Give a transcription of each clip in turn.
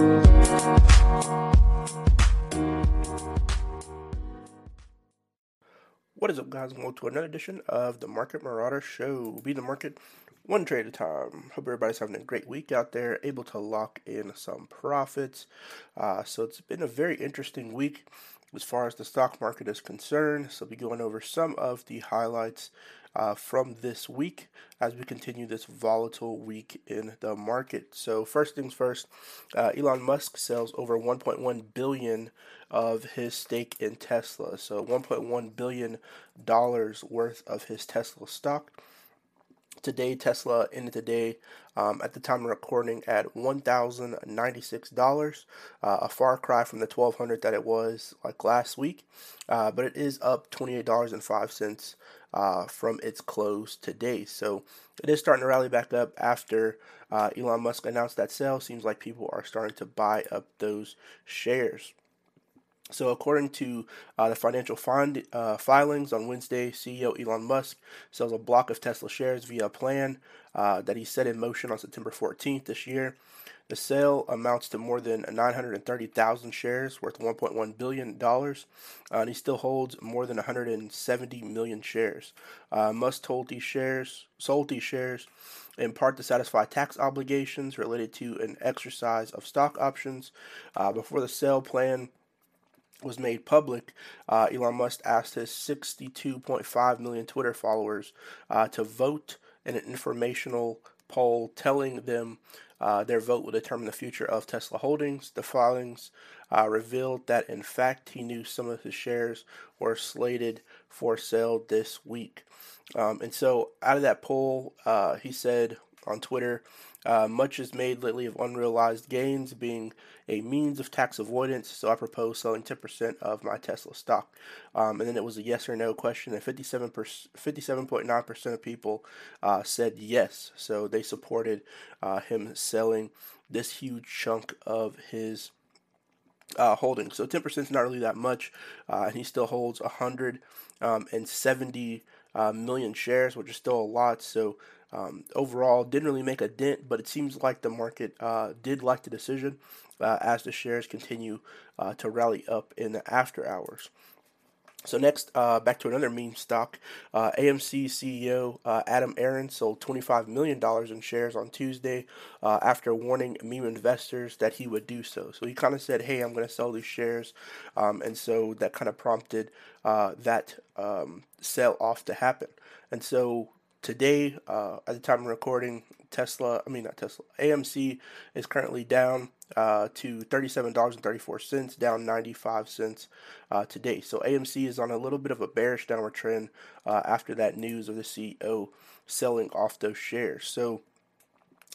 What is up, guys? Welcome to another edition of the Market Marauder Show. Be the market one trade at a time. Hope everybody's having a great week out there, able to lock in some profits. Uh, so it's been a very interesting week as far as the stock market is concerned. So, I'll be going over some of the highlights uh, from this week as we continue this volatile week in the market. So, first things first, uh, Elon Musk sells over 1.1 billion of his stake in Tesla. So, 1.1 billion dollars worth of his Tesla stock. Today, Tesla ended today um, at the time of recording at $1,096, uh, a far cry from the 1200 that it was like last week, uh, but it is up $28.05 uh, from its close today. So it is starting to rally back up after uh, Elon Musk announced that sale. Seems like people are starting to buy up those shares. So, according to uh, the financial find, uh, filings on Wednesday, CEO Elon Musk sells a block of Tesla shares via a plan uh, that he set in motion on September 14th this year. The sale amounts to more than 930,000 shares worth $1.1 billion, uh, and he still holds more than 170 million shares. Uh, Musk told these shares, sold these shares in part to satisfy tax obligations related to an exercise of stock options. Uh, before the sale plan was made public, uh, Elon Musk asked his 62.5 million Twitter followers uh, to vote in an informational poll telling them uh, their vote will determine the future of Tesla Holdings. The filings uh, revealed that, in fact, he knew some of his shares were slated for sale this week. Um, and so, out of that poll, uh, he said on Twitter, uh, much is made lately of unrealized gains being a means of tax avoidance, so I propose selling 10% of my Tesla stock. Um, and then it was a yes or no question, and 57 57.9% of people uh, said yes, so they supported uh, him selling this huge chunk of his uh, holdings. So 10% is not really that much, uh, and he still holds 170 um, uh, million shares, which is still a lot. So um, overall, didn't really make a dent, but it seems like the market uh, did like the decision uh, as the shares continue uh, to rally up in the after hours. So next, uh, back to another meme stock. Uh, AMC CEO uh, Adam Aron sold $25 million in shares on Tuesday uh, after warning meme investors that he would do so. So he kind of said, hey, I'm going to sell these shares. Um, and so that kind of prompted uh, that um, sell off to happen. And so today, uh, at the time of recording, Tesla, I mean, not Tesla, AMC is currently down uh, to $37.34, down 95 cents uh, today. So AMC is on a little bit of a bearish downward trend uh, after that news of the CEO selling off those shares. So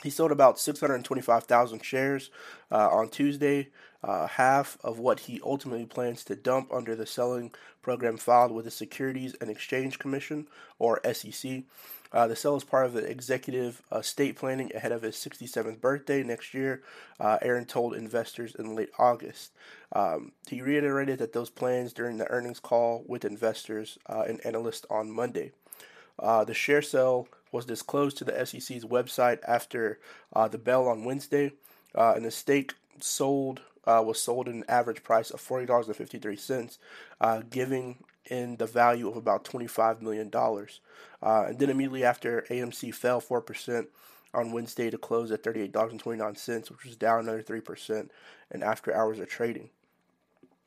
he sold about 625,000 shares uh, on Tuesday, uh, half of what he ultimately plans to dump under the selling program filed with the Securities and Exchange Commission, or SEC. Uh, the sale is part of the executive estate planning ahead of his 67th birthday next year, uh, Aron told investors in late August. Um, he reiterated that those plans during the earnings call with investors uh, and analysts on Monday. Uh, the share sale was disclosed to the SEC's website after uh, the bell on Wednesday, uh, and the stake sold was sold at an average price of forty dollars and fifty three cents, giving in the value of about $25 million. Uh, and then immediately after, AMC fell 4% on Wednesday to close at $38.29, which was down another 3% in after hours of trading.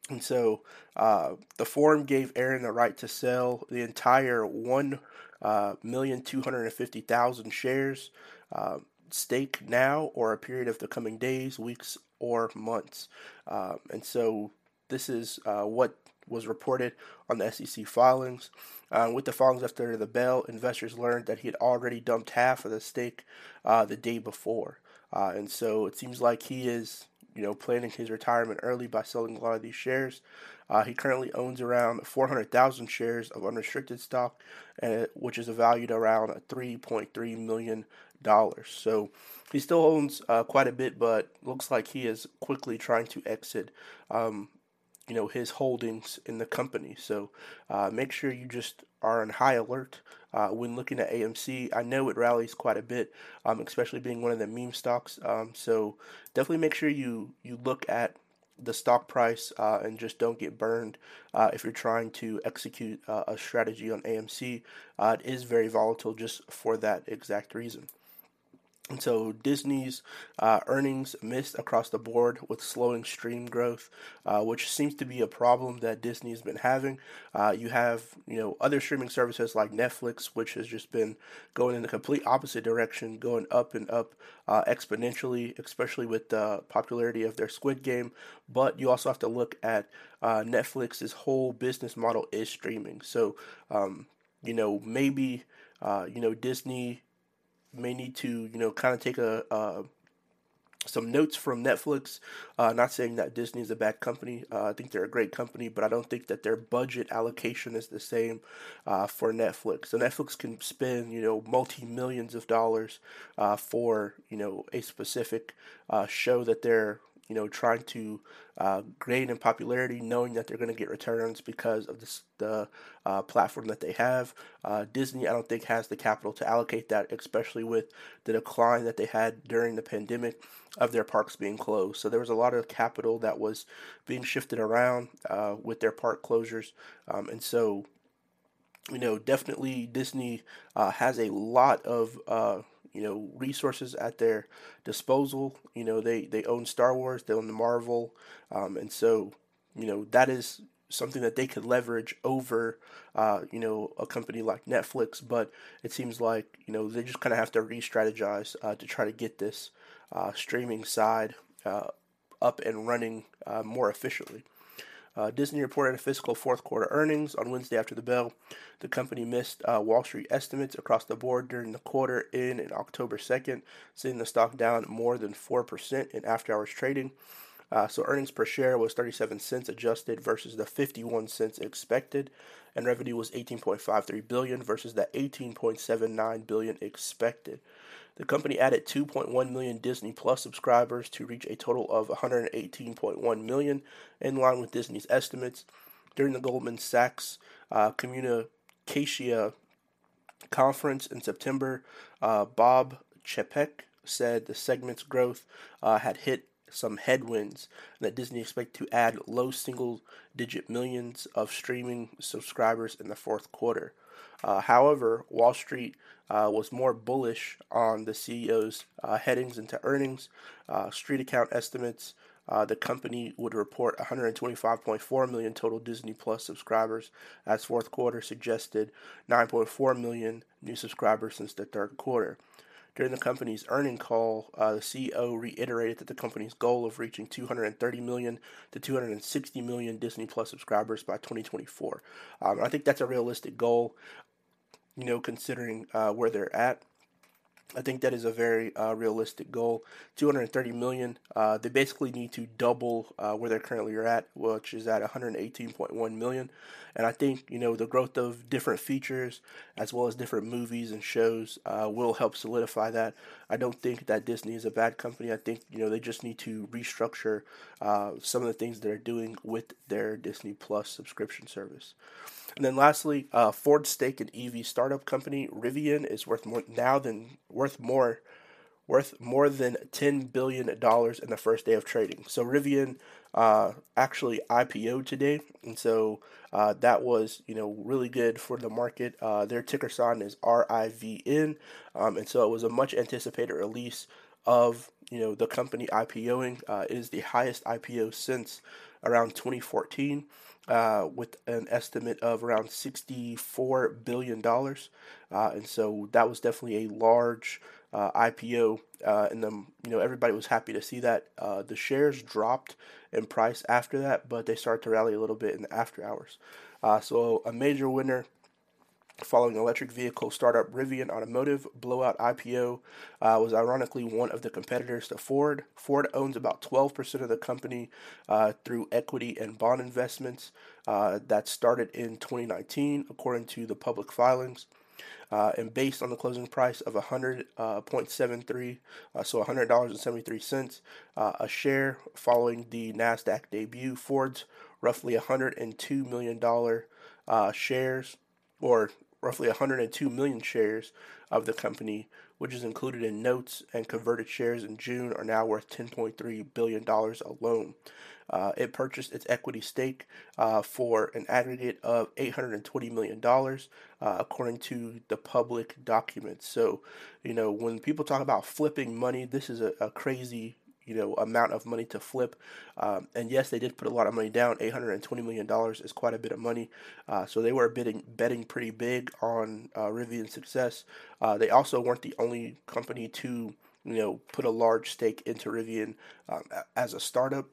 And so uh, the forum gave Aron the right to sell the entire 1,250,000 uh, shares uh, stake now or a period of the coming days, weeks, or months. Uh, and so this is uh, what was reported on the SEC filings. Uh, with the filings after the bell, investors learned that he had already dumped half of the stake uh, the day before. Uh, and so it seems like he is, you know, planning his retirement early by selling a lot of these shares. Uh, he currently owns around 400,000 shares of unrestricted stock, which is valued around 3.3 million dollars. So he still owns uh, quite a bit, but looks like he is quickly trying to exit um, you know his holdings in the company. So uh, make sure you just are on high alert uh, when looking at AMC. I know it rallies quite a bit, um, especially being one of the meme stocks. Um, so definitely make sure you you look at the stock price uh, and just don't get burned uh, if you're trying to execute uh, a strategy on AMC. Uh, it is very volatile just for that exact reason. And so Disney's uh, earnings missed across the board with slowing stream growth, uh, which seems to be a problem that Disney has been having. Uh, you have you know other streaming services like Netflix, which has just been going in the complete opposite direction, going up and up uh, exponentially, especially with the popularity of their Squid Game. But you also have to look at uh, Netflix's whole business model is streaming. So um, you know maybe uh, you know Disney may need to you know kind of take a, a some notes from Netflix. Uh, not saying that Disney is a bad company. Uh, I think they're a great company, but I don't think that their budget allocation is the same uh, for Netflix. So Netflix can spend you know multi millions of dollars uh, for you know a specific uh, show that they're you know, trying to uh, gain in popularity, knowing that they're going to get returns because of this, the uh, platform that they have. Uh, Disney, I don't think, has the capital to allocate that, especially with the decline that they had during the pandemic of their parks being closed. So there was a lot of capital that was being shifted around uh, with their park closures. Um, and so, you know, definitely Disney uh, has a lot of uh, you know resources at their disposal. You know they they own Star Wars, they own the Marvel, um, and so you know that is something that they could leverage over uh, you know a company like Netflix. But it seems like you know they just kind of have to re-strategize uh, to try to get this uh, streaming side uh, up and running uh, more efficiently. Uh, Disney reported a fiscal fourth quarter earnings on Wednesday after the bell. The company missed uh, Wall Street estimates across the board during the quarter in, October 2nd, sending the stock down more than 4% in after hours trading. Uh, so earnings per share was 37 cents adjusted versus the 51 cents expected, and revenue was 18.53 billion versus the 18.79 billion expected. The company added 2.1 million Disney Plus subscribers to reach a total of 118.1 million, in line with Disney's estimates. During the Goldman Sachs uh, Communacopia conference in September, uh, Bob Chapek said the segment's growth uh, had hit some headwinds that Disney expect to add low single digit millions of streaming subscribers in the fourth quarter. Uh, however, Wall Street uh, was more bullish on the CEO's uh, headings into earnings. Uh, StreetAccount estimates uh, the company would report 125.4 million total Disney Plus subscribers, as fourth quarter suggested 9.4 million new subscribers since the third quarter. During the company's earning call, uh, the CEO reiterated that the company's goal of reaching 230 million to 260 million Disney Plus subscribers by 2024. Um, I think that's a realistic goal you know, considering uh, where they're at. I think that is a very uh, realistic goal. 230 million. Uh, they basically need to double uh, where they currently are at, which is at 118.1 million. And I think you know the growth of different features as well as different movies and shows uh, will help solidify that. I don't think that Disney is a bad company. I think you know they just need to restructure uh, some of the things they're doing with their Disney Plus subscription service. And then lastly, uh, Ford's stake in EV startup company Rivian is worth more now than worth more worth more than ten billion dollars in the first day of trading. So Rivian uh, actually IPO today, and so uh, that was you know really good for the market. Uh, their ticker sign is RIVN, um, and so it was a much anticipated release of you know the company IPOing. Uh, it is the highest IPO since around 2014 uh, with an estimate of around $64 billion. Uh, and so that was definitely a large uh, IPO. Uh, and then, you know, everybody was happy to see that. Uh, the shares dropped in price after that, but they started to rally a little bit in the after hours. Uh, so a major winner following electric vehicle startup Rivian Automotive blowout IPO uh, was ironically one of the competitors to Ford. Ford owns about 12% of the company uh, through equity and bond investments uh, that started in 2019, according to the public filings. Uh, and based on the closing price of 100.73, uh, uh, so $100.73 uh, a share following the NASDAQ debut, Ford's roughly 102 million dollar shares, or roughly 102 million shares of the company, which is included in notes and converted shares in June, are now worth 10.3 billion dollars alone. Uh, it purchased its equity stake uh, for an aggregate of $820 million, uh, according to the public documents. So, you know, when people talk about flipping money, this is a, a crazy you know amount of money to flip. Um, and yes, they did put a lot of money down. Eight hundred and twenty million dollars is quite a bit of money. Uh, so they were betting pretty big on uh, Rivian's success. Uh, they also weren't the only company to you know put a large stake into Rivian um, as a startup.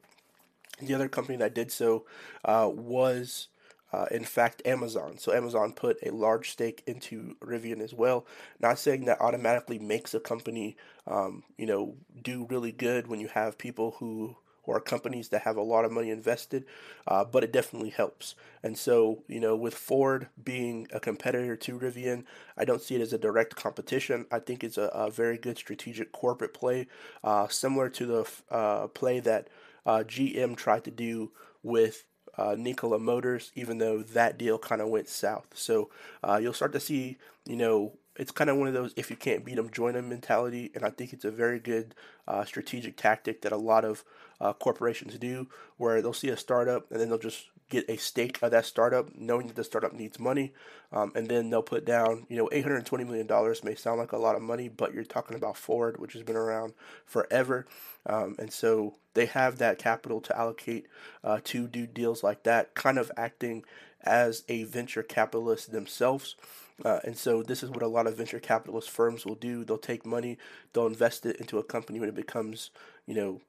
The other company that did so uh, was uh, in fact, Amazon. So Amazon put a large stake into Rivian as well. Not saying that automatically makes a company, um, you know, do really good when you have people who or companies that have a lot of money invested, uh, but it definitely helps. And so, you know, with Ford being a competitor to Rivian, I don't see it as a direct competition. I think it's a, a very good strategic corporate play, uh, similar to the uh, play that uh, GM tried to do with uh, Nikola Motors, even though that deal kind of went south. So uh, you'll start to see, you know, it's kind of one of those if you can't beat them, join them mentality. And I think it's a very good uh, strategic tactic that a lot of uh, corporations do, where they'll see a startup and then they'll just get a stake of that startup, knowing that the startup needs money, um, and then they'll put down, you know, eight hundred twenty million dollars may sound like a lot of money, but you're talking about Ford, which has been around forever, um, and so they have that capital to allocate uh, to do deals like that, kind of acting as a venture capitalist themselves. Uh, and so this is what a lot of venture capitalist firms will do. They'll take money, they'll invest it into a company when it becomes, you know,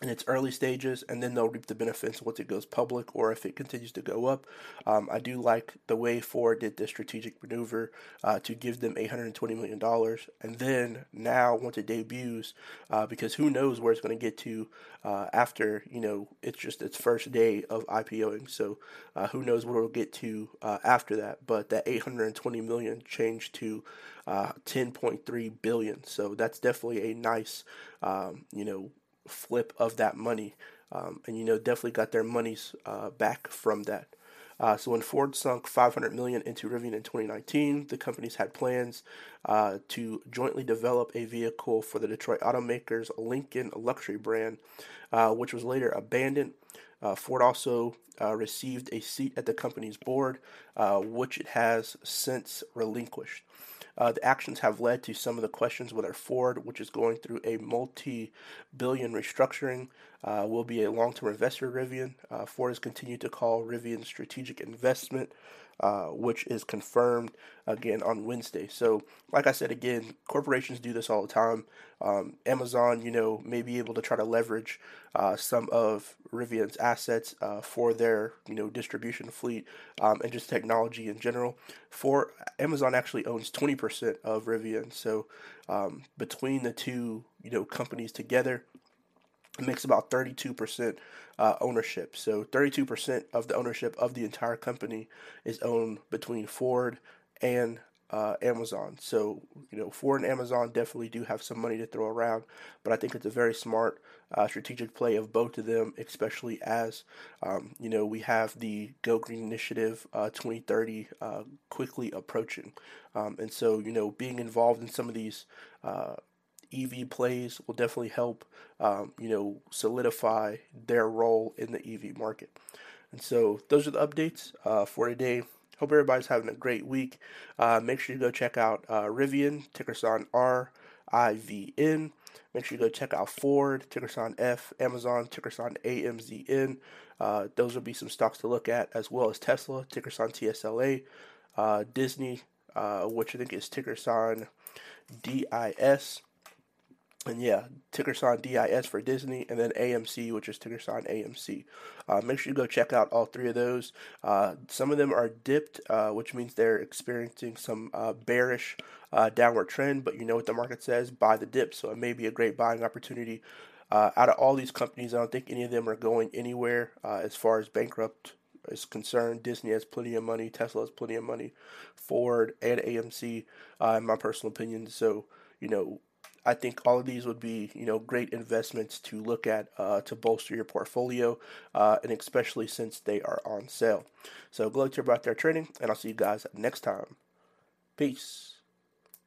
in its early stages, and then they'll reap the benefits once it goes public or if it continues to go up. Um, I do like the way Ford did this strategic maneuver uh, to give them $820 million. And then now, once it debuts, uh, because who knows where it's going to get to uh, after, you know, it's just its first day of IPOing. So uh, who knows where it'll get to uh, after that. But that 820 million changed to uh, 10.3 billion. So that's definitely a nice, um, you know, flip of that money. Um, and you know definitely got their monies uh, back from that. Uh, so when Ford sunk 500 million into Rivian in 2019, the companies had plans uh, to jointly develop a vehicle for the Detroit automakers Lincoln luxury brand, uh, which was later abandoned. Uh, Ford also uh, received a seat at the company's board, uh, which it has since relinquished. Uh, the actions have led to some of the questions whether Ford, which is going through a multi billion restructuring, uh, will be a long term investor Rivian. Uh, Ford has continued to call Rivian strategic investment uh, which is confirmed again on Wednesday. So, like I said again, corporations do this all the time. Um, Amazon, you know, may be able to try to leverage uh, some of Rivian's assets uh, for their, you know, distribution fleet um, and just technology in general. For Amazon, actually owns twenty percent of Rivian. So, um, between the two, you know, companies together, makes about 32% uh, ownership. So 32% of the ownership of the entire company is owned between Ford and uh, Amazon. So, you know, Ford and Amazon definitely do have some money to throw around, but I think it's a very smart uh, strategic play of both of them, especially as, um, you know, we have the Go Green Initiative uh, 2030 uh, quickly approaching. Um, and so, you know, being involved in some of these uh, EV plays will definitely help, um, you know, solidify their role in the EV market. And so those are the updates uh, for today. Hope everybody's having a great week. Uh, make sure you go check out uh, Rivian, ticker sign R I V N. Make sure you go check out Ford, ticker sign F, Amazon, ticker sign AMZN. Uh, those will be some stocks to look at, as well as Tesla, ticker sign TSLA, uh, Disney, uh, which I think is ticker sign DIS. And yeah, ticker sign DIS for Disney, and then AMC, which is ticker sign AMC. Uh, make sure you go check out all three of those. Uh, some of them are dipped, uh, which means they're experiencing some uh, bearish uh, downward trend, but you know what the market says buy the dip. So it may be a great buying opportunity. Uh, out of all these companies, I don't think any of them are going anywhere as far as bankrupt is concerned. Disney has plenty of money, Tesla has plenty of money, Ford and AMC, in my personal opinion. So, you know, I think all of these would be, you know, great investments to look at uh, to bolster your portfolio, uh, and especially since they are on sale. So, luck to about their trading, and I'll see you guys next time. Peace.